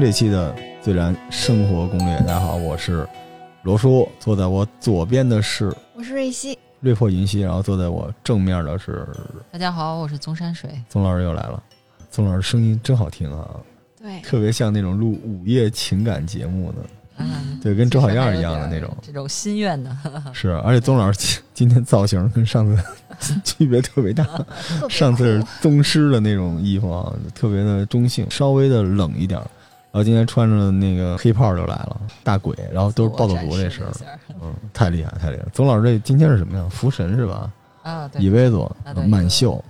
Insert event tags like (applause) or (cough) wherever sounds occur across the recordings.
这期的《自然生活攻略》。大家好，我是罗叔，坐在我左边的是我是瑞希，瑞破云溪，然后坐在我正面的是大家好，我是宗山水。宗老师又来了，宗老师声音真好听啊，对，特别像那种录午夜情感节目的，嗯，对，跟周小燕一样的那种。这种心愿的，(laughs) 是，而且宗老师今今天造型跟上次 (laughs) 区别特别大，上次是宗师的那种衣服啊，特别的中性，稍微的冷一点儿。然后今天穿着那个黑炮就来了，大鬼，然后都是暴走族这身儿，嗯，太厉害，太厉害。宗老师这今天是什么呀？福神是吧？啊，对，以威佐啊对满袖，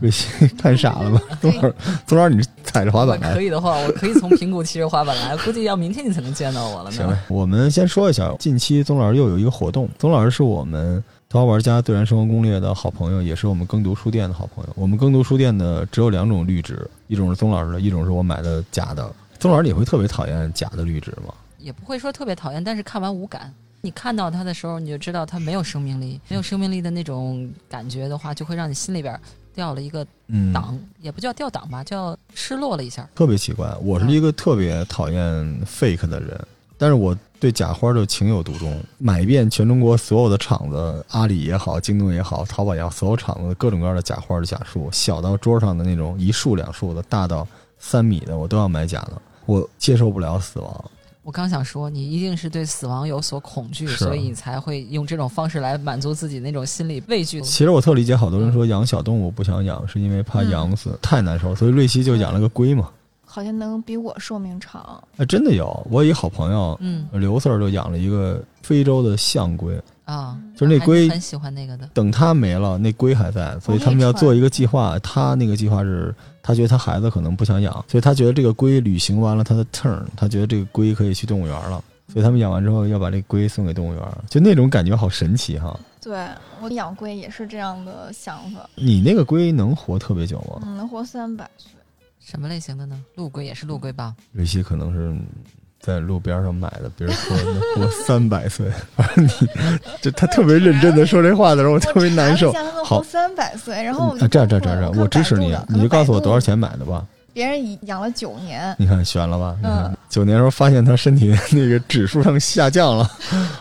瑞希 (laughs) 看傻了吧？(laughs) 宗老师，宗老师，你踩着滑板来可？以的话，我可以从平谷骑着滑板来，估计要明天你才能见到我了 (laughs) 行我们先说一下，近期宗老师又有一个活动。宗老师是我们《头号玩家自然生活攻略》的好朋友，也是我们耕读书店的好朋友。我们耕读书店的只有两种绿植，一种是宗老师的，一种是我买的假的。宗老师，你会特别讨厌假的绿植吗？也不会说特别讨厌，但是看完无感。你看到它的时候，你就知道它没有生命力，没有生命力的那种感觉的话，就会让你心里边掉了一个嗯，档，也不叫掉档吧，叫失落了一下。特别奇怪。我是一个特别讨厌 fake 的人，但是我对假花就情有独钟。买遍全中国所有的厂子，阿里也好，京东也好，淘宝也好，所有厂子的各种各样的假花的假树，小到桌上的那种一束两束的，大到三米的，我都要买假的。我接受不了死亡。我刚想说，你一定是对死亡有所恐惧，所以你才会用这种方式来满足自己那种心理畏惧。其实我特理解好多人说养小动物不想养，是因为怕养死、太难受，所以瑞希就养了个龟嘛。好像能比我寿命长。哎，真的有，我有一好朋友嗯刘 Sir 就养了一个非洲的象龟，啊，就是那龟很喜欢那个的。等他没了，那龟还在，所以他们要做一个计划。他那个计划是，他觉得他孩子可能不想养，所以他觉得这个龟旅行完了他的 turn，他觉得这个龟可以去动物园了，所以他们养完之后要把这龟送给动物园，就那种感觉好神奇哈。对我养龟也是这样的想法，你那个龟能活特别久吗？嗯，能活三百岁。什么类型的呢？陆龟也是陆龟吧？瑞希可能是在路边上买的，别人说能活三百岁，(laughs) 反正你就他特别认真的说这话的时候，我特别难受好活三百岁，然后我啊，就这样这样这样这样，我支持你你就告诉我多少。钱买的吧。别人已养了九年，你看悬了吧？你看嗯九年时候发现他身体 (laughs) 那个指数上下降了，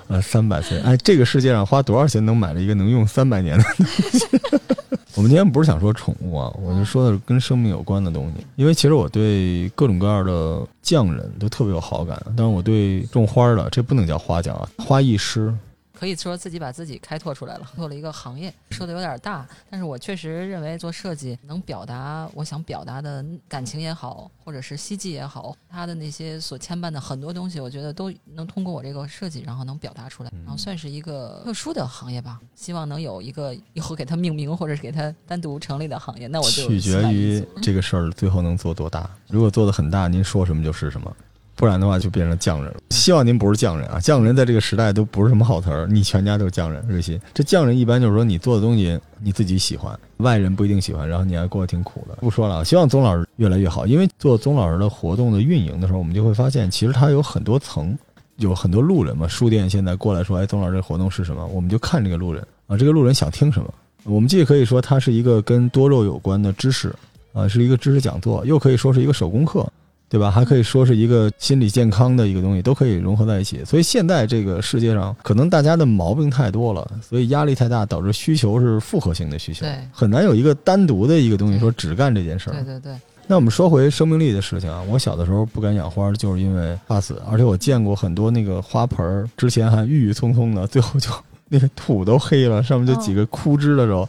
呃，(laughs) 三百岁。哎，这个世界上花多少钱能买了一个能用三百年的东西？(laughs) 我们今天不是想说宠物啊，我就说的是跟生命有关的东西。因为其实我对各种各样的匠人都特别有好感，但是我对种花的，这不能叫花匠啊，花艺师。可以说自己把自己开拓出来了，做了一个行业，说的有点大，但是我确实认为做设计能表达我想表达的感情也好，或者是希冀也好，他的那些所牵绊的很多东西，我觉得都能通过我这个设计，然后能表达出来，然后算是一个特殊的行业吧。希望能有一个以后给它命名，或者是给它单独成立的行业，那我就取决于这个事儿最后能做多大。如果做的很大，您说什么就是什么；不然的话就变成匠人了。希望您不是匠人啊，匠人在这个时代都不是什么好词儿。你全家都是匠人，瑞希。这匠人一般就是说你做的东西你自己喜欢，外人不一定喜欢，然后你还过得挺苦的。不说了，希望宗老师越来越好，因为做宗老师的活动的运营的时候，我们就会发现其实它有很多层。有很多路人嘛，书店现在过来说，哎，宗老师这个活动是什么？我们就看这个路人啊，这个路人想听什么。我们既可以说它是一个跟多肉有关的知识，啊，是一个知识讲座，又可以说是一个手工课，对吧？还可以说是一个心理健康的一个东西，都可以融合在一起。所以现在这个世界上，可能大家的毛病太多了，所以压力太大，导致需求是复合性的需求，很难有一个单独的一个东西说只干这件事儿。对对对，那我们说回生命力的事情啊，我小的时候不敢养花，就是因为怕死，而且我见过很多那个花盆儿，之前还郁郁葱葱的，最后就那个土都黑了，上面就几个枯枝的时候，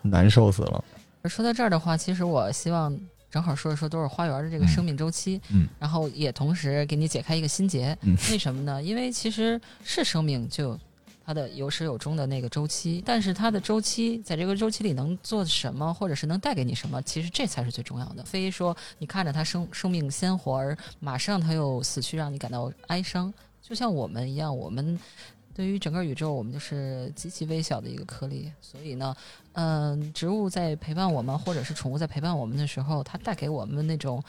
难受死了。说到这儿的话，其实我希望正好说一说都是花园的这个生命周期，嗯然后也同时给你解开一个心结。嗯为什么呢？因为其实是生命就有它的有始有终的那个周期，但是它的周期在这个周期里能做什么，或者是能带给你什么，其实这才是最重要的。非说你看着它生生命鲜活，而马上它又死去，让你感到哀伤。就像我们一样，我们对于整个宇宙，我们就是极其微小的一个颗粒。所以呢，嗯、植物在陪伴我们，或者是宠物在陪伴我们的时候，它带给我们那种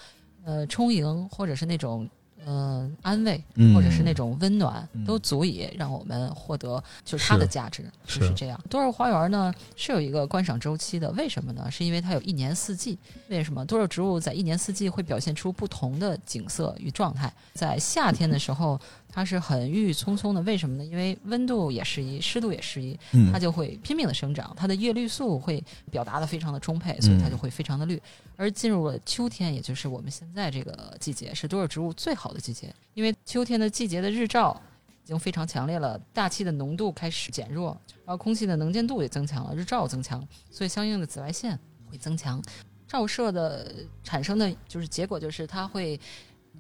呃充盈，或者是那种嗯、安慰，嗯或者是那种温暖，嗯都足以让我们获得就是它的价值，就是是这样。多肉花园呢是有一个观赏周期的，为什么呢？是因为它有一年四季。为什么多肉植物在一年四季会表现出不同的景色与状态？在夏天的时候，它是很郁郁葱葱的，为什么呢？因为温度也适宜，湿度也适宜，嗯它就会拼命的生长，它的叶绿素会表达的非常的充沛，所以它就会非常的绿。而进入了秋天，也就是我们现在这个季节，是多肉植物最好的季节，因为秋天的季节的日照已经非常强烈了，大气的浓度开始减弱，然后空气的能见度也增强了，日照增强，所以相应的紫外线会增强，照射的产生的就是结果就是它会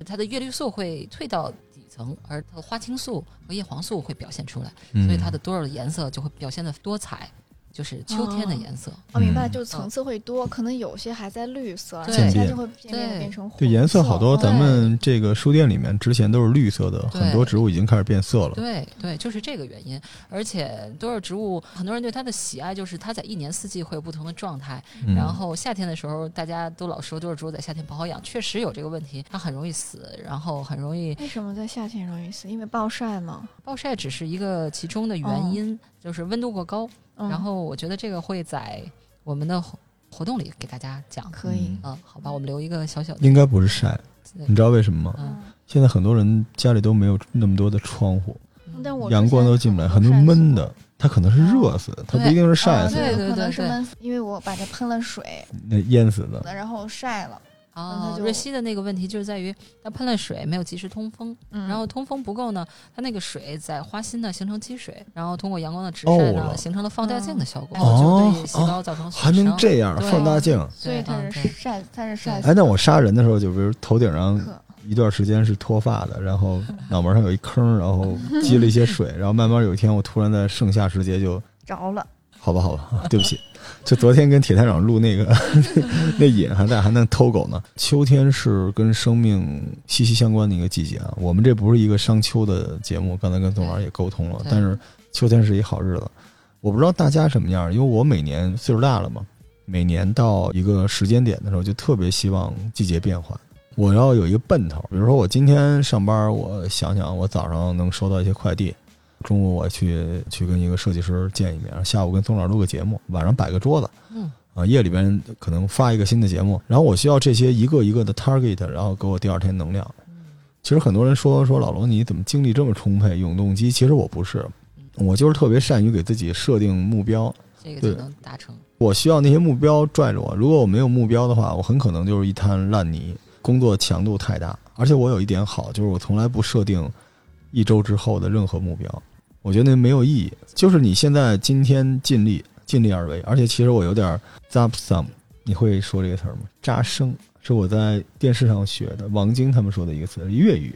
它的叶绿素会退到底层，而它的花青素和叶黄素会表现出来。嗯所以它的多肉的颜色就会表现的多彩，就是秋天的颜色。哦，明白，嗯就是层次会多，可能有些还在绿色，对就会渐渐变成红对颜色好多，咱们这个书店里面之前都是绿色的，很多植物已经开始变色了。对对，就是这个原因。而且多肉植物，很多人对它的喜爱就是它在一年四季会有不同的状态。嗯然后夏天的时候，大家都老说多肉植物在夏天不好养，确实有这个问题，它很容易死，然后很容易为什么在夏天容易死？因为暴晒嘛。暴晒，只是一个其中的原因，就是温度过高。嗯、然后我觉得这个会在我们的活活动里给大家讲。可以，嗯，好吧，我们留一个小小的。应该不是晒，你知道为什么吗？嗯。现在很多人家里都没有那么多的窗户，嗯。但我阳光都进不来，很多闷的，它可能是热死的，它不一定是晒啊死的，对对。可能是闷死，因为我把它喷了水，那淹死的。然后晒了，啊它，就瑞希的那个问题就是在于它喷了水，没有及时通风，嗯，然后通风不够呢，它那个水在花心呢形成积水，然后通过阳光的直晒呢，哦形成了放大镜的效果，哦就对细胞造成损还能。这样放大镜？所以它是晒，它是晒死哎，那我杀人的时候，就比如头顶上一段时间是脱发的，然后 (laughs) 脑门上有一坑，然后积了一些水，然后慢慢有一天我突然在盛夏时节就，着了，好吧好吧，(laughs) 对不起，就昨天跟铁探长录那个 (laughs) 那瘾还在，还能偷狗呢。秋天是跟生命息息相关的一个季节啊。我们这不是一个商秋的节目，刚才跟董老师也沟通了，但是秋天是一好日子。我不知道大家什么样，因为我每年岁数大了嘛，每年到一个时间点的时候，就特别希望季节变换。我要有一个奔头，比如说我今天上班，我想想我早上能收到一些快递，中午我去去跟一个设计师见一面，下午跟宗老师录个节目，晚上摆个桌子，嗯啊，夜里边可能发一个新的节目，然后我需要这些一个一个的 target，然后给我第二天能量。其实很多人说说老罗你怎么精力这么充沛，永动机？其实我不是，我就是特别善于给自己设定目标，这个对就能达成。我需要那些目标拽着我。如果我没有目标的话，我很可能就是一滩烂泥，工作强度太大。而且我有一点好，就是我从来不设定一周之后的任何目标，我觉得那没有意义。就是你现在今天尽力，尽力而为。而且其实我有点 zap some，你会说这个词儿吗？扎生是我在电视上学的，王晶他们说的一个词，粤语。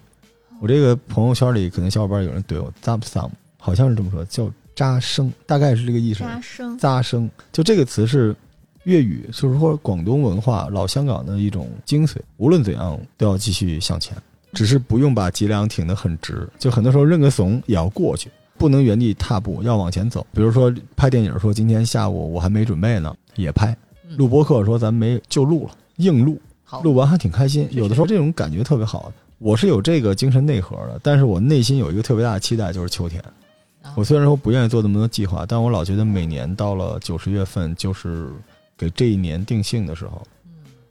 我这个朋友圈里可能小伙伴有人怼我 zap some，好像是这么说，叫扎生，大概是这个意思。扎生，扎生，就这个词是粤语，就是说广东文化、老香港的一种精髓。无论怎样，都要继续向前，只是不用把脊梁挺得很直。就很多时候认个怂也要过去，不能原地踏步，要往前走。比如说拍电影，说今天下午我还没准备呢，也拍；嗯录播课说咱没就录了，硬录，录完还挺开心。有的时候这种感觉特别好。我是有这个精神内核的，但是我内心有一个特别大的期待，就是秋天。啊我虽然说不愿意做那么多计划，但我老觉得每年到了九十月份，就是给这一年定性的时候。嗯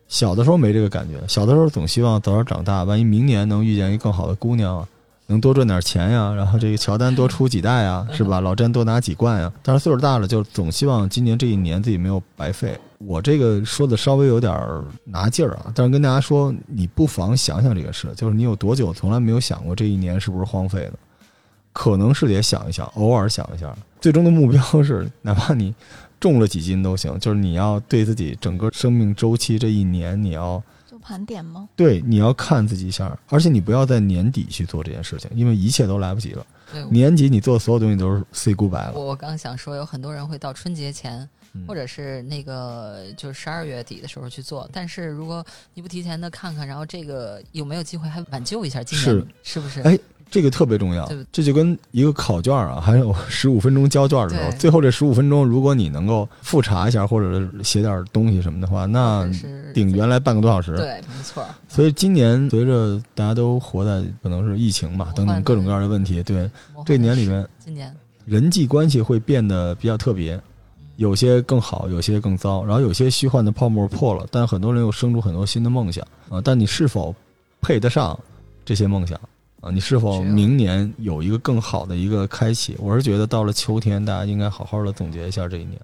小的时候没这个感觉，小的时候总希望早点长大，万一明年能遇见一个更好的姑娘啊，能多赚点钱呀，(laughs) 然后这个乔丹多出几代呀，是吧？老詹多拿几冠呀。但是岁数大了，就总希望今年这一年自己没有白费。我这个说的稍微有点儿拿劲儿啊，但是跟大家说，你不妨想想这个事，就是你有多久从来没有想过这一年是不是荒废的？可能是得想一想，偶尔想一下。最终的目标是，哪怕你重了几斤都行，就是你要对自己整个生命周期这一年，你要做盘点吗？对你要看自己一下，而且你不要在年底去做这件事情，因为一切都来不及了。对，年底你做的所有东西都是 say goodbye 了，我我刚想说，有很多人会到春节前，嗯或者是那个就是十二月底的时候去做。但是如果你不提前的看看，然后这个有没有机会还挽救一下今年，是是不是？哎这个特别重要，这就跟一个考卷啊，还有 (laughs) 十五分钟交卷的时候，最后这十五分钟，如果你能够复查一下或者写点东西什么的话，那顶原来半个多小时。对，没错。所以今年随着大家都活在可能是疫情吧等等各种各样的问题，对这年里面今年人际关系会变得比较特别，有些更好，有些更糟，然后有些虚幻的泡沫破了，但很多人又生出很多新的梦想啊。但你是否配得上这些梦想啊？你是否明年有一个更好的一个开启？我是觉得到了秋天，大家应该好好的总结一下这一年。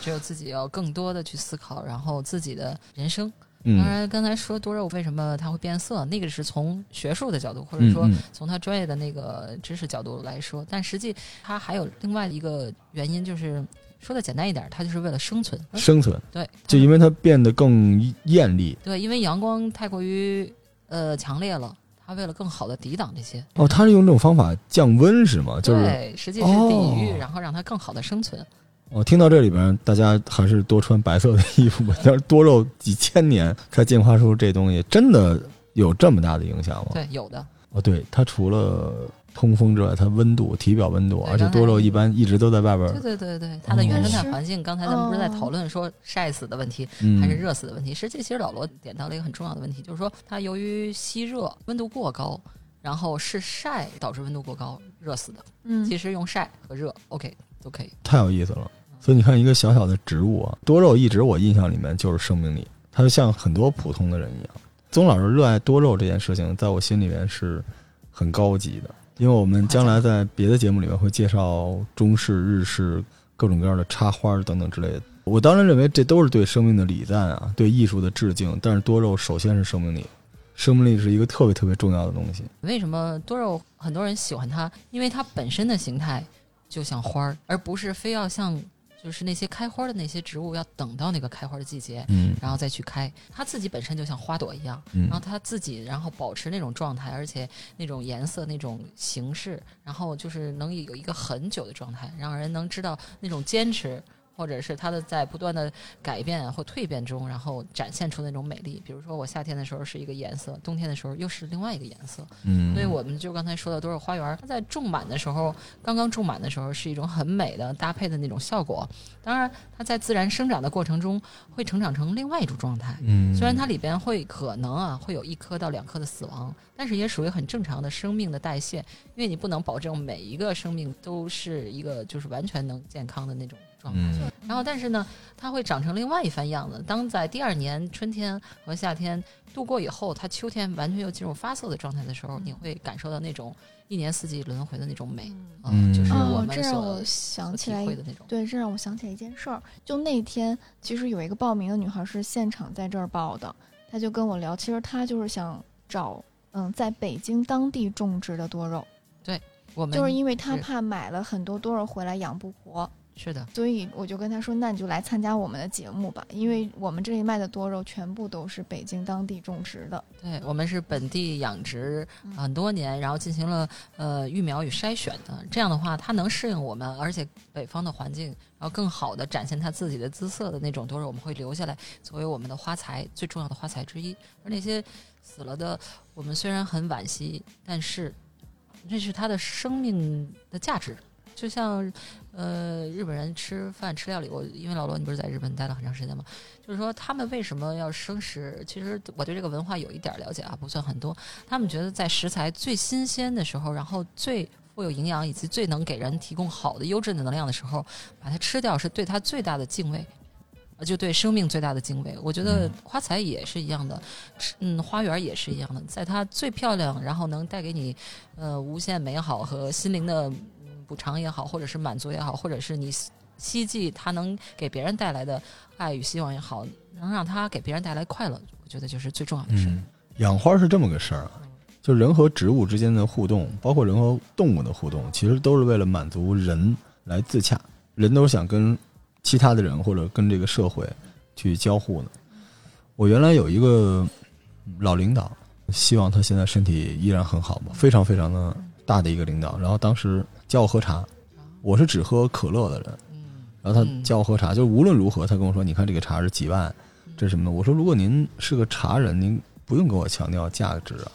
只有自己要更多的去思考，然后自己的人生。嗯当然，刚才说多肉为什么它会变色，那个是从学术的角度，或者说从他专业的那个知识角度来说，但实际它还有另外一个原因，就是说的简单一点，它就是为了生存。生存，对，就因为它变得更艳丽对，因为阳光太过于呃强烈了，它为了更好的抵挡这些。哦。它是用这种方法降温是吗？就是对，实际是抵御，哦然后让它更好的生存。哦听到这里边，大家还是多穿白色的衣服吧。要是多肉几千年才进化出这东西，真的有这么大的影响吗？对，有的。哦，对，它除了通风之外，它温度、体表温度，而且多肉一般一直都在外边对，对对对，它的原生态环境，刚才咱们不是在哦讨论说晒死的问题，嗯，还是热死的问题。实际其实老罗点到了一个很重要的问题，就是说它由于吸热温度过高，然后是晒导致温度过高热死的。嗯其实用晒和热 OK 都可以。太有意思了。所以你看，一个小小的植物啊，多肉一直我印象里面就是生命力，它就像很多普通的人一样。宗老师热爱多肉这件事情，在我心里面是很高级的，因为我们将来在别的节目里面会介绍中式、日式各种各样的插花等等之类的。我当然认为这都是对生命的礼赞啊，对艺术的致敬。但是多肉首先是生命力，(laughs) 生命力是一个特别特别重要的东西。为什么多肉很多人喜欢它？因为它本身的形态就像花儿，而不是非要像就是那些开花的那些植物要等到那个开花的季节。嗯然后再去开，它自己本身就像花朵一样，嗯然后它自己然后保持那种状态，而且那种颜色、那种形式，然后就是能有一个很久的状态，让人能知道那种坚持，或者是它的在不断的改变或蜕变中，然后展现出那种美丽。比如说我夏天的时候是一个颜色，冬天的时候又是另外一个颜色。嗯，所以我们就刚才说的都是花园，它在种满的时候，刚刚种满的时候是一种很美的搭配的那种效果。当然，它在自然生长的过程中会成长成另外一种状态。嗯，虽然它里边会可能啊会有一颗到两颗的死亡，但是也属于很正常的生命的代谢，因为你不能保证每一个生命都是一个就是完全能健康的那种状态。嗯然后，但是呢，它会长成另外一番样子。当在第二年春天和夏天度过以后，它秋天完全又进入发色的状态的时候，你会感受到那种一年四季轮回的那种美，嗯就是我哦，们让我想起来的那种。对，这让我想起来一件事儿。就那天，其实有一个报名的女孩是现场在这儿报的，她就跟我聊，其实她就是想找嗯在北京当地种植的多肉，我们就是因为她怕买了很多多肉回来养不活，是的，所以我就跟他说，那你就来参加我们的节目吧，因为我们这里卖的多肉全部都是北京当地种植的。对我们是本地养殖嗯很多年，然后进行了呃育苗与筛选的。这样的话，它能适应我们，而且北方的环境，然后更好的展现它自己的姿色的那种多肉，我们会留下来作为我们的花材最重要的花材之一。而那些死了的，我们虽然很惋惜，但是这是它的生命的价值。就像呃日本人吃饭吃料理，我因为老罗你不是在日本待了很长时间吗？就是说他们为什么要生食？其实我对这个文化有一点了解啊，不算很多。他们觉得在食材最新鲜的时候，然后最富有营养以及最能给人提供好的优质的能量的时候，把它吃掉是对它最大的敬畏。呃，就对生命最大的敬畏。我觉得花材也是一样的，嗯，花园也是一样的，在它最漂亮，然后能带给你呃无限美好和心灵的嗯补偿也好，或者是满足也好，或者是你希希冀他能给别人带来的爱与希望也好，能让他给别人带来快乐，我觉得就是最重要的事。嗯，养花是这么个事儿啊，就人和植物之间的互动，包括人和动物的互动，其实都是为了满足人来自洽。人都是想跟其他的人或者跟这个社会去交互的。我原来有一个老领导，希望他现在身体依然很好嘛，非常非常的大的一个领导。然后当时叫我喝茶，我是只喝可乐的人，嗯然后他嗯叫我喝茶，就无论如何，他跟我说：“你看这个茶是几万，这是什么的？”我说：“如果您是个茶人，您不用跟我强调价值啊。”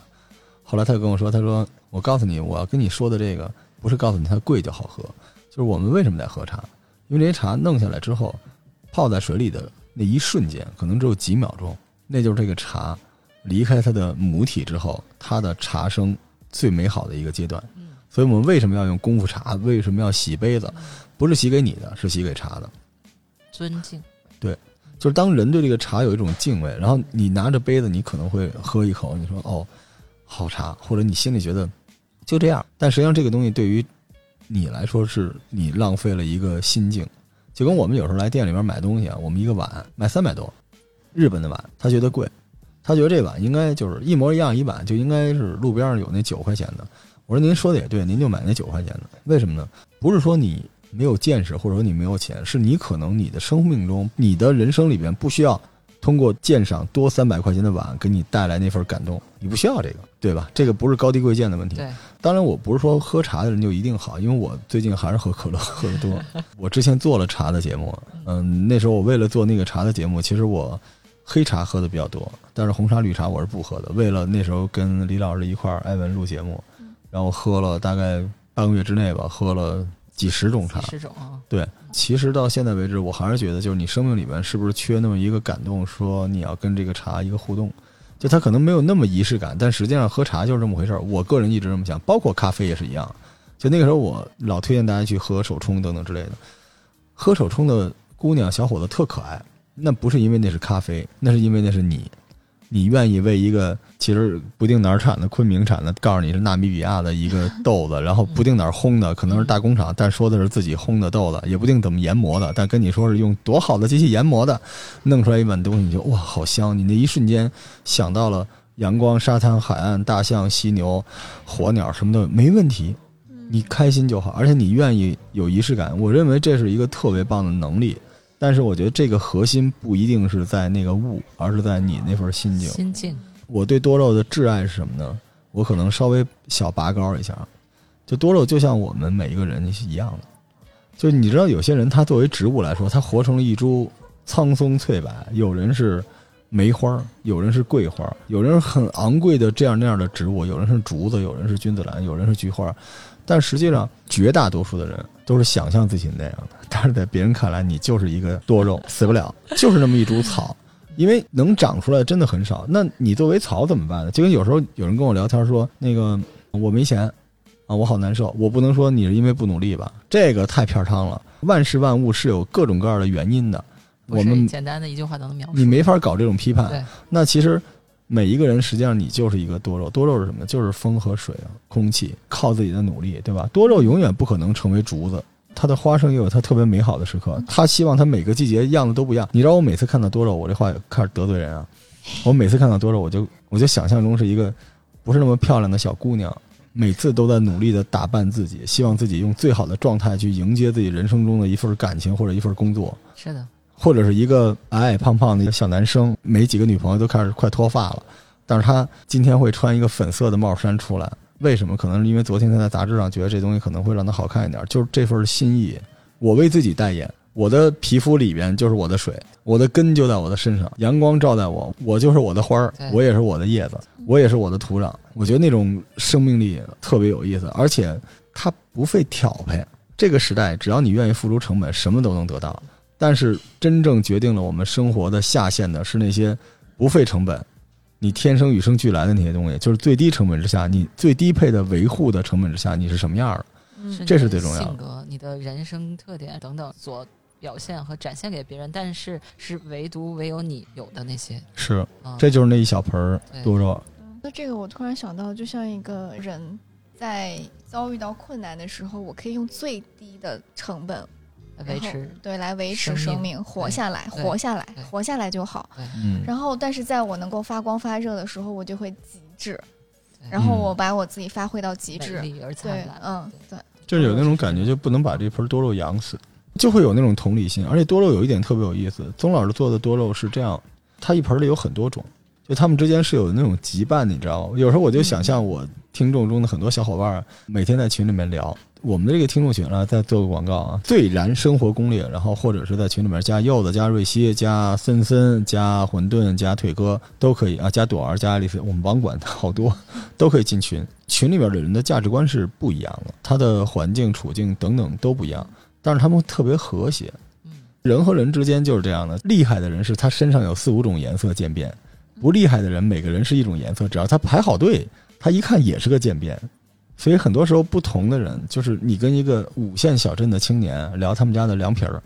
后来他就跟我说：“他说我告诉你，我要跟你说的这个，不是告诉你它贵就好喝，就是我们为什么在喝茶，因为这些茶弄下来之后，泡在水里的那一瞬间，可能只有几秒钟，那就是这个茶离开它的母体之后，它的茶生最美好的一个阶段。嗯所以我们为什么要用功夫茶？为什么要洗杯子？不是洗给你的，是洗给茶的。尊敬，对就是当人对这个茶有一种敬畏，然后你拿着杯子，你可能会喝一口，你说哦，好茶，或者你心里觉得就这样，但实际上这个东西对于你来说是你浪费了一个心境，就跟我们有时候来店里面买东西啊，我们一个碗卖三百多，日本的碗，他觉得贵，他觉得这碗应该就是一模一样一碗就应该是路边上有那九块钱的，我说您说的也对，您就买那九块钱的，为什么呢？不是说你没有见识，或者说你没有钱，是你可能你的生命中，你的人生里边不需要通过鉴赏多三百块钱的碗给你带来那份感动，你不需要这个，对吧？这个不是高低贵贱的问题。对，当然，我不是说喝茶的人就一定好，因为我最近还是喝可乐喝的多。(laughs) 我之前做了茶的节目，嗯，那时候我为了做那个茶的节目，其实我黑茶喝的比较多，但是红茶、绿茶我是不喝的。为了那时候跟李老师一块儿艾文录节目，然后喝了大概半个月之内吧，喝了几十种茶几。十种啊，对，其实到现在为止，我还是觉得，就是你生命里面是不是缺那么一个感动，说你要跟这个茶一个互动，就它可能没有那么仪式感，但实际上喝茶就是这么回事儿。我个人一直这么想，包括咖啡也是一样。就那个时候，我老推荐大家去喝手冲等等之类的。喝手冲的姑娘小伙子特可爱，那不是因为那是咖啡，那是因为那是你，你愿意为一个其实不定哪儿产的昆明产的，告诉你是纳米比亚的一个豆子，然后不定哪儿烘的，可能是大工厂，但说的是自己烘的豆子，也不定怎么研磨的，但跟你说是用多好的机器研磨的，弄出来一碗东西，你就哇好香，你那一瞬间想到了阳光、沙滩、海岸、大象、犀牛、火鸟什么的，没问题，你开心就好，而且你愿意有仪式感，我认为这是一个特别棒的能力。但是我觉得这个核心不一定是在那个物，而是在你那份心境。心境，我对多肉的挚爱是什么呢？我可能稍微小拔高一下，就多肉就像我们每一个人是一样的，就你知道有些人他作为植物来说，他活成了一株苍松翠柏，有人是梅花，有人是桂花，有人很昂贵的这样那样的植物，有人是竹子，有人是君子兰，有人是菊花，但实际上绝大多数的人都是想象自己那样的，(laughs) 但是在别人看来，你就是一个多肉，(laughs) 死不了，就是那么一株草。因为能长出来真的很少，那你作为草怎么办呢？就跟有时候有人跟我聊天说，那个我没钱啊，我好难受。我不能说你是因为不努力吧，这个太片儿汤了。万事万物是有各种各样的原因的，我们简单的一句话都能描述。你没法搞这种批判。那其实每一个人实际上你就是一个多肉，多肉是什么？就是风和水啊，空气，靠自己的努力，对吧？多肉永远不可能成为竹子。它的花生也有它特别美好的时刻，它希望它每个季节样子都不一样。你知道我每次看到多肉，我这话开始得罪人啊！我每次看到多肉，我就我就想象中是一个不是那么漂亮的小姑娘，每次都在努力的打扮自己，希望自己用最好的状态去迎接自己人生中的一份感情或者一份工作。是的，或者是一个矮矮胖胖的一个小男生，没几个女朋友都开始快脱发了，但是他今天会穿一个粉色的帽衫出来，为什么？可能是因为昨天他在杂志上觉得这东西可能会让他好看一点，就是这份心意。我为自己代言，我的皮肤里边就是我的水，我的根就在我的身上，阳光照在我，我就是我的花儿，我也是我的叶子，我也是我的土壤。我觉得那种生命力特别有意思，而且它不费挑配。这个时代，只要你愿意付出成本，什么都能得到。但是真正决定了我们生活的下限的是那些不费成本，你天生与生俱来的那些东西，就是最低成本之下，你最低配的维护的成本之下，你是什么样的？嗯这是最重要的性格、你的人生特点等等所表现和展现给别人，但是是唯独唯有你有的那些。是，啊、这就是那一小盆儿多肉。那这个我突然想到，就像一个人在遭遇到困难的时候，我可以用最低的成本维持。对来维持生命，活下来，活下来，活下来就好。嗯，然后，但是在我能够发光发热的时候，我就会极致，然后我把我自己发挥到极致。对。，嗯，对，就是有那种感觉，就不能把这盆多肉养死，就会有那种同理心。而且多肉有一点特别有意思，宗老师做的多肉是这样，他一盆里有很多种，就他们之间是有那种羁绊的，你知道吗？有时候我就想象我听众中的很多小伙伴每天在群里面聊。我们的这个听众群啊，再做个广告啊，最燃生活攻略，然后或者是在群里面加柚子、加瑞希、加森森、加混沌、加腿哥都可以啊，加朵儿、加爱丽丝，我们网管好多都可以进群。群里边的人的价值观是不一样的，他的环境、处境等等都不一样，但是他们特别和谐。人和人之间就是这样的，厉害的人是他身上有四五种颜色渐变，不厉害的人每个人是一种颜色，只要他排好队，他一看也是个渐变。所以很多时候，不同的人，就是你跟一个五线小镇的青年聊他们家的凉皮儿，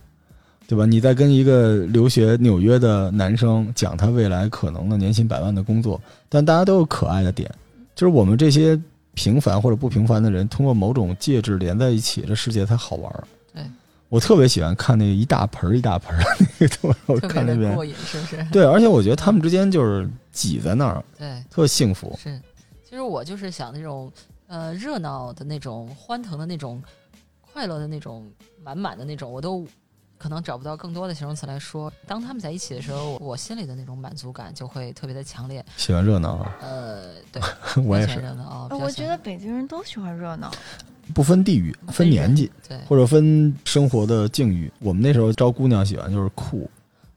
对吧？你在跟一个留学纽约的男生讲他未来可能的年薪百万的工作，但大家都有可爱的点，就是我们这些平凡或者不平凡的人，通过某种介质连在一起，这世界才好玩儿。对我特别喜欢看那个一大盆儿一大盆儿的那个，我看那边过瘾，是不是？(laughs) 对，而且我觉得他们之间就是挤在那儿，对，特幸福。是。其实我就是想那种呃热闹的那种、欢腾的那种、快乐的那种、满满的那种，我都可能找不到更多的形容词来说。当他们在一起的时候，我心里的那种满足感就会特别的强烈。(laughs) 喜欢热闹啊，呃，对，(laughs) 我也是，热闹我觉得北京人都喜欢热闹。不分地域，分年纪，对或者分生活的境遇。我们那时候招姑娘喜欢就是酷，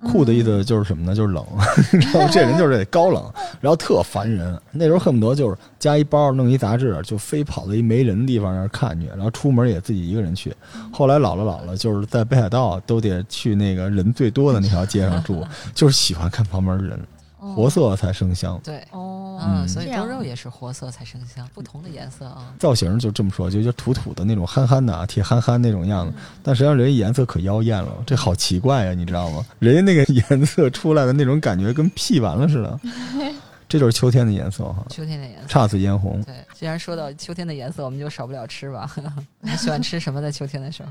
酷的意思就是什么呢？就是冷，你知道吗？这人就是得高冷，然后特烦人。那时候恨不得就是加一包，弄一杂志，就非跑到一没人的地方那儿看去，然后出门也自己一个人去。后来老了老了，就是在北海道都得去那个人最多的那条街上住，就是喜欢看旁边的人，哦活色才生香。对，哦，嗯，嗯所以多肉也是活色才生香，不同的颜色啊。造型就这么说，就就土土的那种憨憨的啊，铁憨憨那种样子。但实际上人家颜色可妖艳了，这好奇怪呀、你知道吗？人家那个颜色出来的那种感觉跟 P 完了似的，(laughs) 这就是秋天的颜色哈，秋天的颜色。姹紫嫣红。对，既然说到秋天的颜色，我们就少不了吃吧。你 (laughs) 喜欢吃什么？在秋天的时候？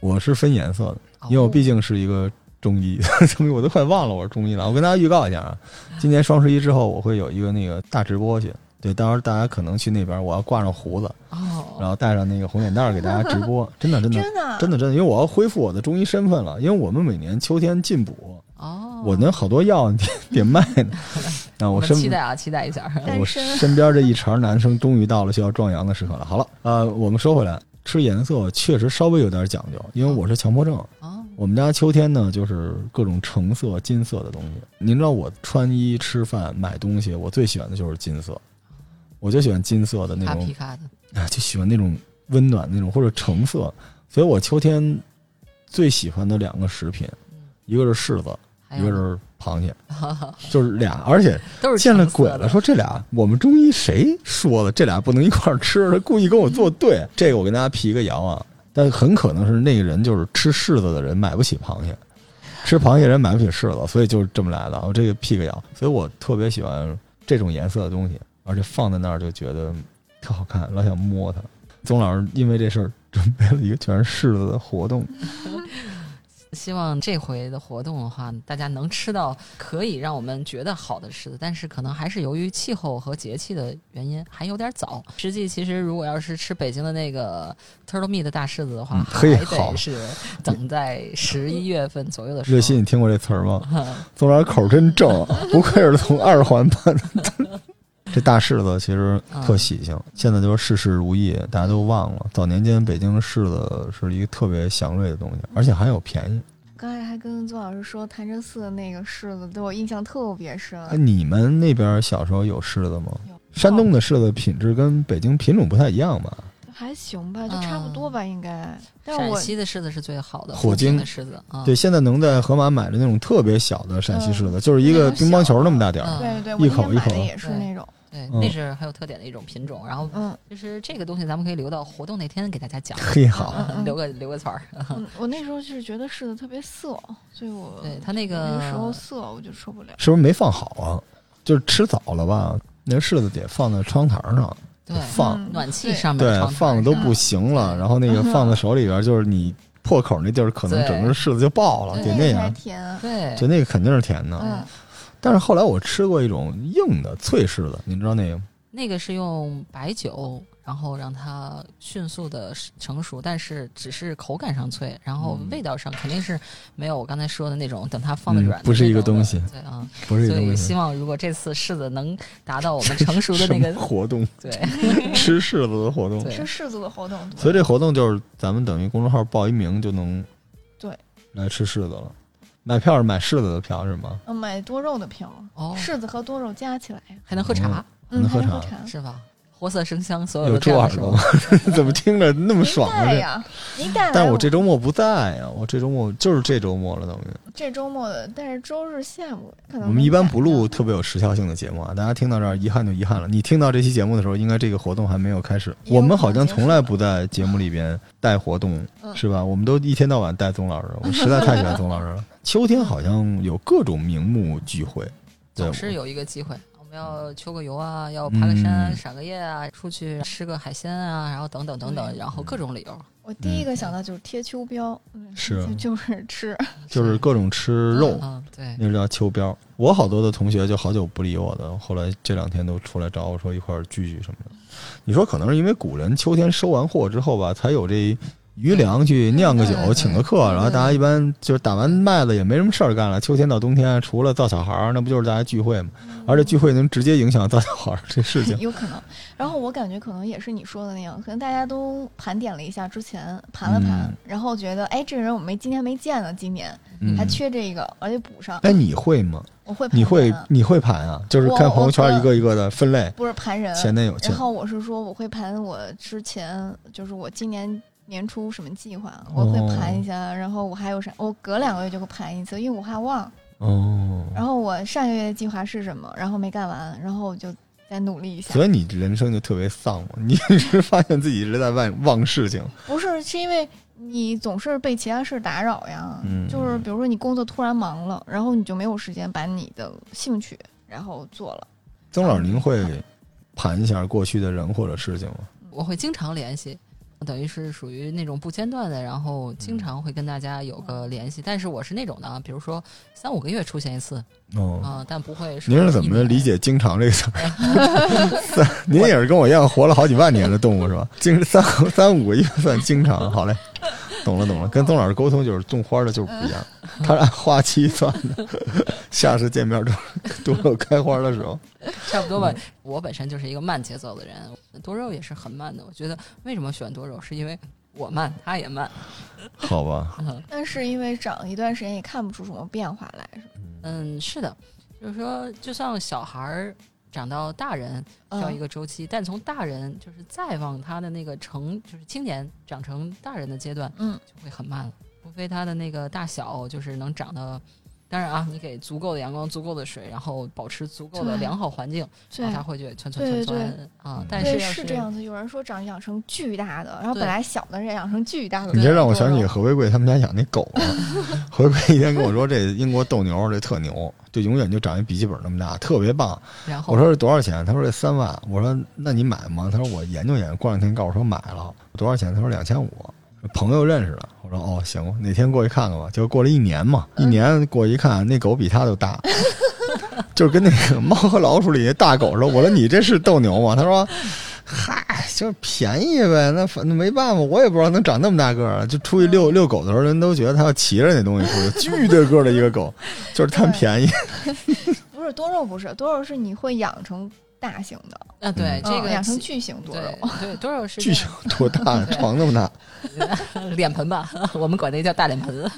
我是分颜色的，因为我毕竟是一个中医，(laughs) 中医我都快忘了我是中医了。我跟大家预告一下啊，今年双十一之后我会有一个那个大直播去，对，到时候大家可能去那边，我要挂上胡子，哦，然后戴上那个红脸蛋儿给大家直播，真的真的真的真的真的，因为我要恢复我的中医身份了，因为我们每年秋天进补，哦，我那好多药 (laughs) 得得卖呢。(laughs) 啊，我我身期待啊，期待一下。我身身边这一茬男生终于到了需要壮阳的时刻了。好了，呃，我们说回来，吃颜色确实稍微有点讲究，因为我是强迫症。哦，我们家秋天呢，就是各种橙色、金色的东西。您知道我穿衣、吃饭、买东西，我最喜欢的就是金色，我就喜欢金色的那种卡皮，卡的，哎，就喜欢那种温暖那种或者橙色。所以我秋天最喜欢的两个食品，一个是柿子，一个是螃蟹，(laughs) 就是俩，而且都是见了鬼了，说这俩我们中医谁说的？这俩不能一块儿吃，他故意跟我作对。这个我跟大家辟一个谣啊，但很可能是那个人就是吃柿子的人买不起螃蟹，吃螃蟹人买不起柿子，所以就是这么来的。我这个辟个谣，所以我特别喜欢这种颜色的东西，而且放在那儿就觉得特好看，老想摸它。宗老师因为这事儿准备了一个全是柿子的活动，(laughs) 希望这回的活动的话，大家能吃到可以让我们觉得好的柿子，但是可能还是由于气候和节气的原因，还有点早。实际其实如果要是吃北京的那个 turtle meat 的大柿子的话，还好得是等在十一月份左右的时候。热心，你听过这词儿吗？宗老师口真正，不愧是从二环搬的。这大柿子其实特喜庆，现在就是事事如意，大家都忘了。早年间北京柿子是一个特别祥瑞的东西，而且还有便宜。刚才还跟邹老师说潭柘寺的那个柿子，对我印象特别深。哎，你们那边小时候有柿子吗？山东的柿子品质跟北京品种不太一样吧？还行吧，就差不多吧，应该。但我陕西的柿子是最好的，火晶的柿子啊，对，现在能在盒马买的那种特别小的陕西柿子，就是一个乒乓球那么大点儿。嗯对对，我那一口一口的也是那种。对，嗯那是很有特点的一种品种。然后嗯就是这个东西，咱们可以留到活动那天给大家讲。嘿，好，嗯嗯 (laughs) 留个留个词儿。我 (laughs) 我那时候就是觉得柿子特别涩，所以我对它那那个时候涩我就受不了。是不是没放好啊？就是吃早了吧？那柿子得放在窗台上对放，嗯暖气上面对，放的都不行了。然后那个放在手里边，就是你破口那地儿，可能整个柿子就爆了，对得那才样。甜。对就那个肯定是甜的。嗯，但是后来我吃过一种硬的脆柿子，您知道那个吗？那个是用白酒，然后让它迅速的成熟，但是只是口感上脆，然后嗯味道上肯定是没有我刚才说的那种等它放的嗯软的、不是一个东西对啊，不是一所以个东西。希望如果这次柿子能达到我们成熟的那个 (laughs) 活动，(laughs) 对 (laughs) 吃柿子的活动。吃柿子的活动，所以这活动就是咱们等于公众号报一名就能对来吃柿子了。买票是买柿子的票是吗？嗯，买多肉的票，哦，柿子和多肉加起来，还能喝茶、嗯，能喝茶还能喝茶。是吧？活色生香，所有有的这样的时候猪耳朵吗？(laughs) 怎么听着那么爽啊？这，带呀，您带来。但我这周末不在呀，我这周末就是这周末了，等于这周末的，但是周日下午可能我们一般不录特别有时效性的节目啊。大家听到这儿，遗憾就遗憾了。你听到这期节目的时候，应该这个活动还没有开始。我们好像从来不在节目里边带活动，嗯是吧？我们都一天到晚带宗老师，我实在 (laughs) 太喜欢宗老师了。秋天好像有各种名目聚会，总是有一个机会。我们要秋个游啊，要爬个山、嗯赏个夜啊，出去吃个海鲜啊，然后等等等等，然后各种理由。我第一个想到就是贴秋膘，嗯是就 (laughs) 就是吃，(laughs) 就是各种吃肉，嗯，对，那叫秋膘。我好多的同学就好久不理我的，后来这两天都出来找我说一块儿聚聚什么的。你说可能是因为古人秋天收完货之后吧，才有这余粮去酿个酒、请个客，然后大家一般就是打完麦子也没什么事儿干了。秋天到冬天，除了造小孩儿，那不就是大家聚会吗？而且聚会能直接影响造小孩儿这事情。有可能。然后我感觉可能也是你说的那样，可能大家都盘点了一下之前盘了盘，嗯然后觉得哎，这个人我没今天没见呢，今年嗯还，缺这个，而且补上。哎，你会吗？我会盘你会你会盘啊？就是我看朋友圈一个一个的分类，不是盘人，前男友前然后我是说我会盘我之前就是我今年。年初什么计划，我会盘一下，然后我还有啥，我隔两个月就会盘一次，因为我怕忘。哦。然后我上个月的计划是什么，然后没干完，然后我就再努力一下。所以你人生就特别丧嘛？(laughs) 你是发现自己一直在忘忘事情，不是，是因为你总是被其他事打扰呀。嗯就是比如说你工作突然忙了，然后你就没有时间把你的兴趣然后做了。曾老师，您会盘一下过去的人或者事情吗？我会经常联系，等于是属于那种不间断的，然后经常会跟大家有个联系。但是我是那种的啊，比如说三五个月出现一次哦，啊、但不会说您是怎么理解“经常”这个词儿？(laughs) (laughs) 您也是跟我一样活了好几万年的动物是吧？(laughs) 经三三五个月算经常，好嘞，懂了懂了。跟曾老师沟通就是种花的就是不一样，他是按花期算的，下次见面都是多有开花的时候。差不多吧。我本身就是一个慢节奏的人，多肉也是很慢的。我觉得为什么喜欢多肉，是因为我慢，他也慢。好吧，嗯但是因为长一段时间也看不出什么变化来，是吧？嗯，是的，就是说，就像小孩儿长到大人需要一嗯个周期，但从大人就是再往他的那个成，就是青年长成大人的阶段，嗯，就会很慢了。除非他的那个大小就是能长到，当然啊，你给足够的阳光、足够的水，然后保持足够的良好环境，对然后它会就蹿蹿蹿蹿对对啊。但是，是这样子。有人说长养成巨大的，然后本来小的人养成巨大的。你这让我想起何为贵他们家养那狗了。(laughs) 何为贵一天跟我说，这英国斗牛这特牛，就永远就长一笔记本那么大，特别棒。然后我说这多少钱？他说这三万。我说那你买吗？他说我研究研究。过两天告诉我说买了，多少钱？他说两千五。朋友认识的。我说哦行，哪天过去看看吧。结果过了一年嘛，一年过去一看，那狗比他都大，(laughs) 就是跟那个猫和老鼠里那大狗似的。我说你这是斗牛吗？他说。嗨，就是便宜呗，那反正没办法，我也不知道能长那么大个儿。就出去遛遛狗的时候，人都觉得他要骑着那东西出去，(laughs) 巨大个儿的一个狗，就是贪便宜。(laughs) 不是多肉，不是多肉，是你会养成大型的，啊，对嗯这个嗯养成巨型多肉。对多肉是巨型多大？(laughs) 床那么大。(laughs) 脸盆吧，(laughs) 我们管那叫大脸盆。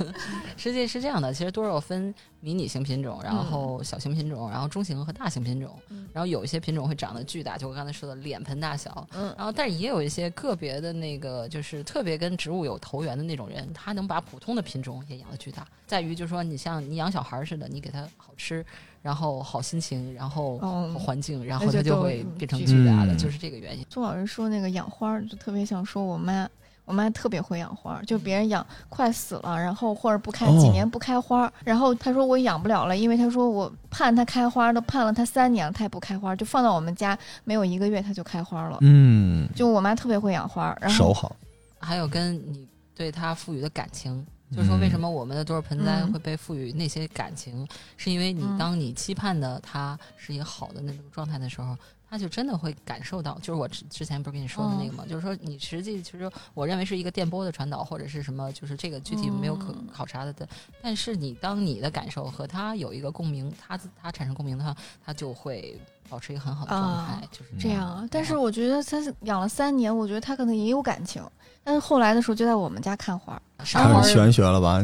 实际是这样的，其实多肉分迷你型品种，然后小型品种，然后中型和大型品种，嗯然后有一些品种会长得巨大，就我刚才说的脸盆大小。嗯然后，但是也有一些个别的那个，就是特别跟植物有投缘的那种人，他能把普通的品种也养得巨大。在于就是说，你像你养小孩似的，你给他好吃，然后好心情，然后环境，然后它就会嗯变成巨巨大的，嗯就是这个原因。宋老师说那个养花儿，就特别想说我妈。我妈特别会养花儿，就别人养快死了，然后或者不开哦几年不开花儿，然后她说我养不了了，因为她说我盼它开花都盼了它三年了，它也不开花，就放到我们家没有一个月它就开花了。嗯，就我妈特别会养花儿，然后手好。还有跟你对它赋予的感情，就是说为什么我们的多肉盆栽嗯。会被赋予那些感情，是因为你嗯。当你期盼的它是一个好的那种状态的时候，他就真的会感受到，就是我之之前不是跟你说的那个吗？就是说你实际其实我认为是一个电波的传导或者是什么，就是这个具体没有可嗯考察的的。但是你当你的感受和他有一个共鸣，他他产生共鸣的话，他就会保持一个很好的状态，啊就是这样啊。但是我觉得他养了三年，我觉得他可能也有感情，但是后来的时候就在我们家看花儿，赏花开始玄学了吧？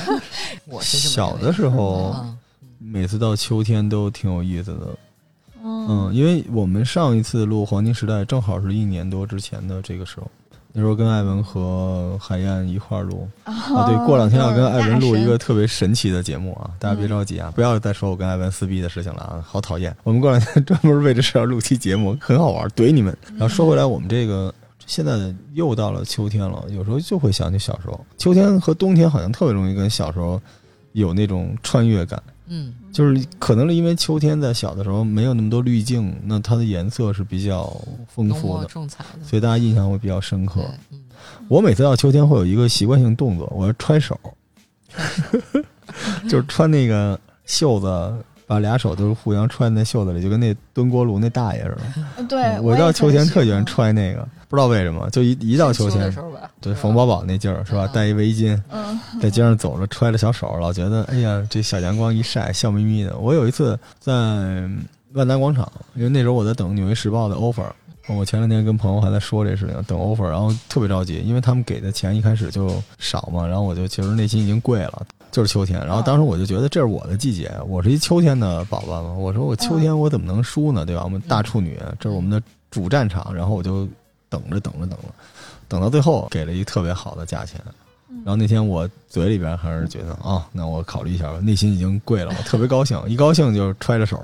(laughs) 我是这么小的时候，嗯每次到秋天都挺有意思的。嗯，嗯因为我们上一次录《黄金时代》正好是一年多之前的这个时候，那时候跟艾文和海燕一块儿录啊。对，过两天要跟艾文录一个特别神奇的节目啊，大家别着急啊，不要再说我跟艾文撕逼的事情了啊，好讨厌。我们过两天专门为这事儿录期节目，很好玩，怼你们。然后说回来，我们这个现在又到了秋天了，有时候就会想起小时候，秋天和冬天好像特别容易跟小时候有那种穿越感。嗯就是可能是因为秋天在小的时候没有那么多滤镜，那它的颜色是比较丰富的，重彩的，所以大家印象会比较深刻。嗯我每次到秋天会有一个习惯性动作，我要揣手，(laughs) 就是穿那个袖子，把俩手都是互相揣在袖子里，就跟那蹲锅炉那大爷似的。嗯对，嗯我也到秋天特喜欢欢。揣那个，不知道为什么，就一一到秋天对冯宝宝那劲儿是吧？嗯戴一围巾，嗯，在街上走着，揣着小手，老觉得哎呀，这小阳光一晒，笑眯眯的。我有一次在万达广场，因为那时候我在等《纽约时报》的 offer，我前两天跟朋友还在说这事情，等 offer，然后特别着急，因为他们给的钱一开始就少嘛，然后我就其实内心已经跪了。就是秋天，然后当时我就觉得这是我的季节，我是一秋天的宝宝嘛。我说我秋天我怎么能输呢？对吧？我们大处女，这是我们的主战场。然后我就等着等着等着，等到最后给了一个特别好的价钱。然后那天我嘴里边还是觉得啊、那我考虑一下吧，内心已经跪了，我特别高兴，(laughs) 一高兴就揣着手，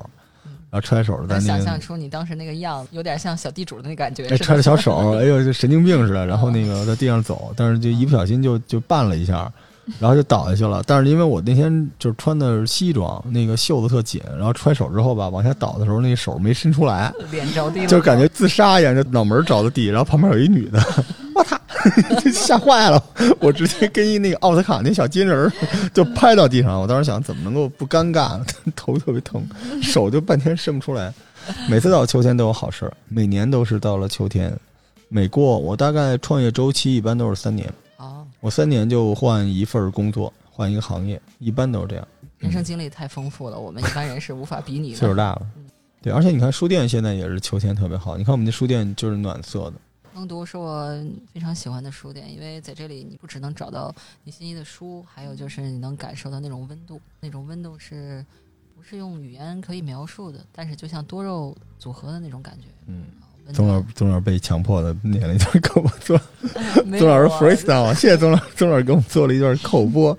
然后揣着手在那想那个象出你当时那个样子，有点像小地主的那感觉，哎，揣着小手，哎呦，就神经病似的。然后那个在地上走，但是就一不小心就就绊了一下，然后就倒下去了。但是因为我那天就是穿的是西装，那个袖子特紧，然后揣手之后吧，往下倒的时候，那手没伸出来，脸着地了，就感觉自杀一样，就脑门着的地。然后旁边有一女的，(laughs) 我操，(laughs) 吓坏了。我直接跟一那个奥斯卡那小金人儿就拍到地上。我当时想，怎么能够不尴尬呢？(laughs) 头特别疼，手就半天伸不出来。每次到秋天都有好事儿，每年都是到了秋天。每过我大概创业周期一般都是三年，哦，我三年就换一份工作，换一个行业，一般都是这样。人生经历太丰富了，我们一般人是无法比拟的岁数。大了，对，而且你看书店现在也是秋天特别好，你看我们的书店就是暖色的，耕读是我非常喜欢的书店，因为在这里你不只能找到你心仪的书，还有就是你能感受到那种温度，那种温度是不是用语言可以描述的？但是就像多肉组合的那种感觉。嗯。宗老暖宗老被强迫的念了一段 (laughs) 口播，宗 (laughs) 没宗老师 freestyle 啊，(laughs) 谢谢宗老宗老师给我们做了一段口播，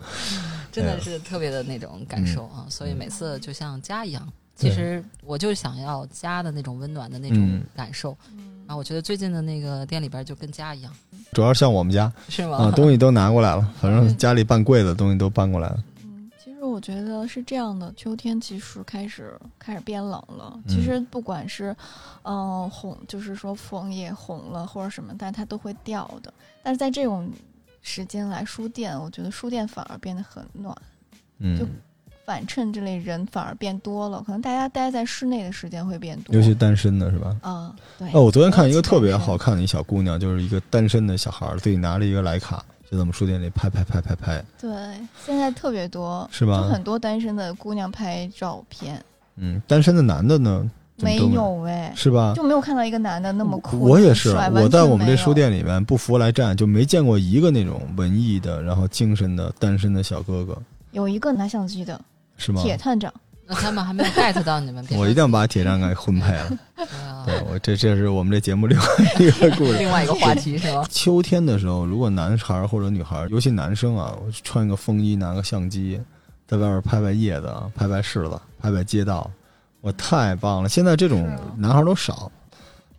真的是特别的那种感受啊，所以每次就像家一样。其实我就想要家的那种温暖的那种嗯。感受，嗯。然后我觉得最近的那个店里边就跟家一样，主要像我们家是吗？啊，东西都拿过来了，反正家里搬柜子的东西都搬过来了，我觉得是这样的，秋天其实开始开始变冷了。嗯其实不管是，嗯、红，就是说枫叶红了或者什么，但它都会掉的。但是在这种时间来书店，我觉得书店反而变得很暖，就嗯，反衬这类人反而变多了。可能大家待在室内的时间会变多。尤其单身的是吧？啊，对。哦，我昨天看一个特别好看的一小姑娘，就是一个单身的小孩儿，自己拿着一个徕卡，就在我们书店里拍拍拍拍拍，对，现在特别多，是吧就很多单身的姑娘拍照片，嗯，单身的男的呢，没有哎，是吧？就没有看到一个男的那么酷。我也是，帅我在我们这书。店里面不服来战，就没见过一个那种文艺的，然后精神的单身的小哥哥，有一个拿相机的是吗？铁探长，那他们还没有 get 到你们，(laughs) 我一定要把铁站给婚配 (laughs) 了。对啊对我这这是我们这节目另外一个 (laughs) 故事。另外一个话题是吧？秋天的时候，如果男孩儿或者女孩儿，尤其男生啊，我穿个风衣，拿个相机，在外边拍拍叶子，拍拍柿子，拍拍街道，我太棒了。现在这种男孩都少，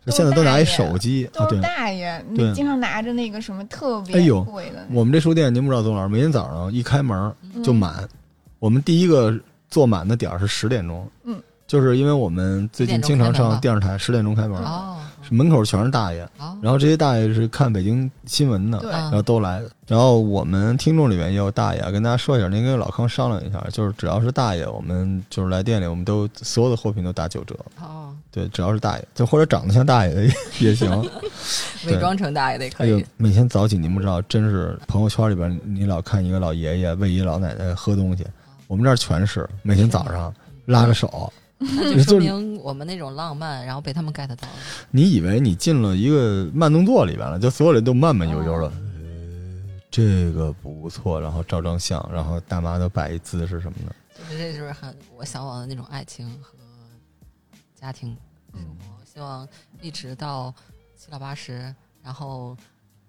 现在都拿一手机啊。都是，大爷，对你经常拿着那个什么特别哎呦贵的，我们这书店您不知道，宗老师每天早上一开门嗯就满，我们第一个坐满的点儿是十点钟。嗯。就是因为我们最近经常上电视台，十点钟开门。哦，门口全是大爷，哦，然后这些大爷是看北京新闻的，对嗯然后都来。然后我们听众里面也有大爷啊，跟大家说一下，您跟老康商量一下，就是只要是大爷，我们就是来店里，我们都所有的货品都打九折。哦，对，只要是大爷，就或者长得像大爷的也 (laughs) 也行。(laughs) 伪装成大爷的也可哎呦以。，每天早起您不知道，真是朋友圈里边你老看一个老爷爷喂一老奶奶喝东西，我们这儿全是每天早上拉个手。那就说明我们那种浪漫，然后被他们 get 到了。你以为你进了一个慢动作里边了，就所有人都慢慢悠悠的。呃这个不错，然后照张相，然后大妈都摆一姿势什么的。就是这就是很我向往的那种爱情和家庭生活。希望一直到七老八十，然后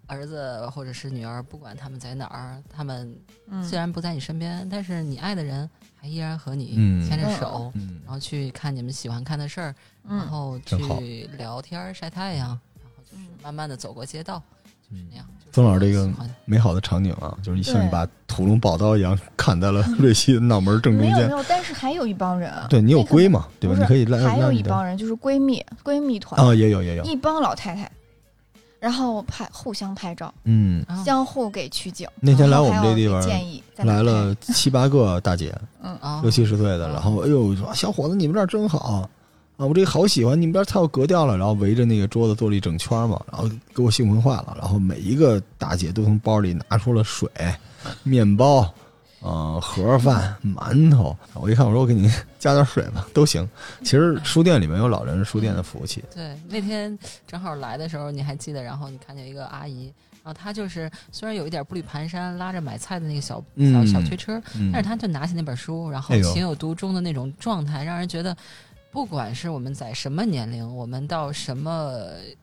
儿子或者是女儿，不管他们在哪儿，他们嗯。虽然不在你身边，但是你爱的人还依然和你嗯。牵着手，嗯。然后去看你们喜欢看的事儿，然嗯，后去聊天儿晒太阳，然后就是慢慢的走过街道，就是那样。曾老师这个美好的场景啊，就是像把屠龙宝刀一样砍在了 (laughs) 瑞希的脑门正中间。没有没有，但是还有一帮人，对你有那个龟嘛，对吧？不是你可以来还有一帮人就是闺蜜闺蜜团，啊，也有也有，一帮老太太，然后拍互相拍照，嗯，啊。相互给取景。那天来我们这地方建议来了七八个大姐，嗯。啊。六七十岁的，嗯然后哎呦说小伙子你们这儿真好。啊，我这个好喜欢，你们这儿太有格调了，然后围着那个桌子坐了一整圈嘛，然后给我兴奋坏了，然后每一个大姐都从包里拿出了水、面包。呃，盒饭、馒头，我一看，我说我给你加点水吧，(laughs) 都行。其实书店里面有老人书店的服务器，对，那天正好来的时候，你还记得？然后你看见一个阿姨，然后她就是虽然有一点步履蹒跚，拉着买菜的那个小小嗯小推车，嗯但是她就拿起那本书，然后情有独钟的那种状态，让人觉得，不管是我们在什么年龄，我们到什么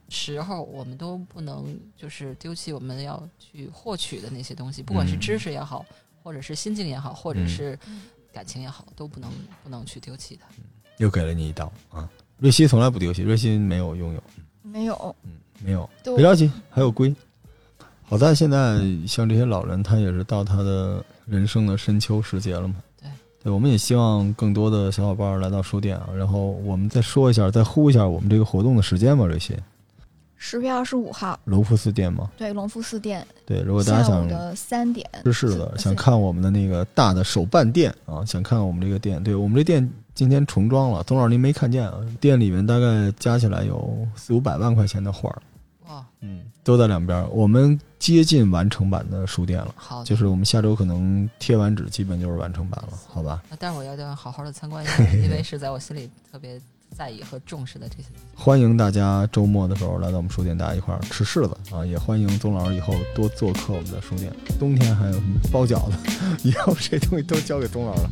时候，我们都不能就是丢弃我们要去获取的那些东西，不管是嗯知识也好，或者是心境也好，或者嗯是感情也好，都不能不能去丢弃它。又给了你一刀啊！瑞希从来不丢弃，瑞希没有拥有，没有，嗯，没有，别着急，还有龟。好在现在像这些老人，他也是到他的人生的深秋时节了嘛。对，对，我们也希望更多的小伙伴来到书店啊。然后我们再说一下，再呼一下我们这个活动的时间吧。瑞希，十月二十五号，隆福寺店吗。对隆福寺店对，如果大家想下午的三点，是是的，想看我们的那个大的手办店啊，想看我们这个店，对我们这店今天重装了，董老师您没看见啊？店里面大概加起来有四五百万块钱的画儿，哇，嗯，都在两边。我们接近完成版的书店了，好，就是我们下周可能贴完纸，基本就是完成版了，好吧？啊但是我要要好好的参观一下，(laughs) 因为是在我心里特别在意和重视的这些。欢迎大家周末的时候来到我们书店，大家一块儿吃柿子啊！也欢迎宗老师以后多做客我们的书店。冬天还有什么包饺子，(laughs) 以后这东西都交给宗老师了，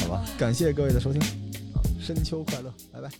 好吧？感谢各位的收听啊！深秋快乐，拜拜。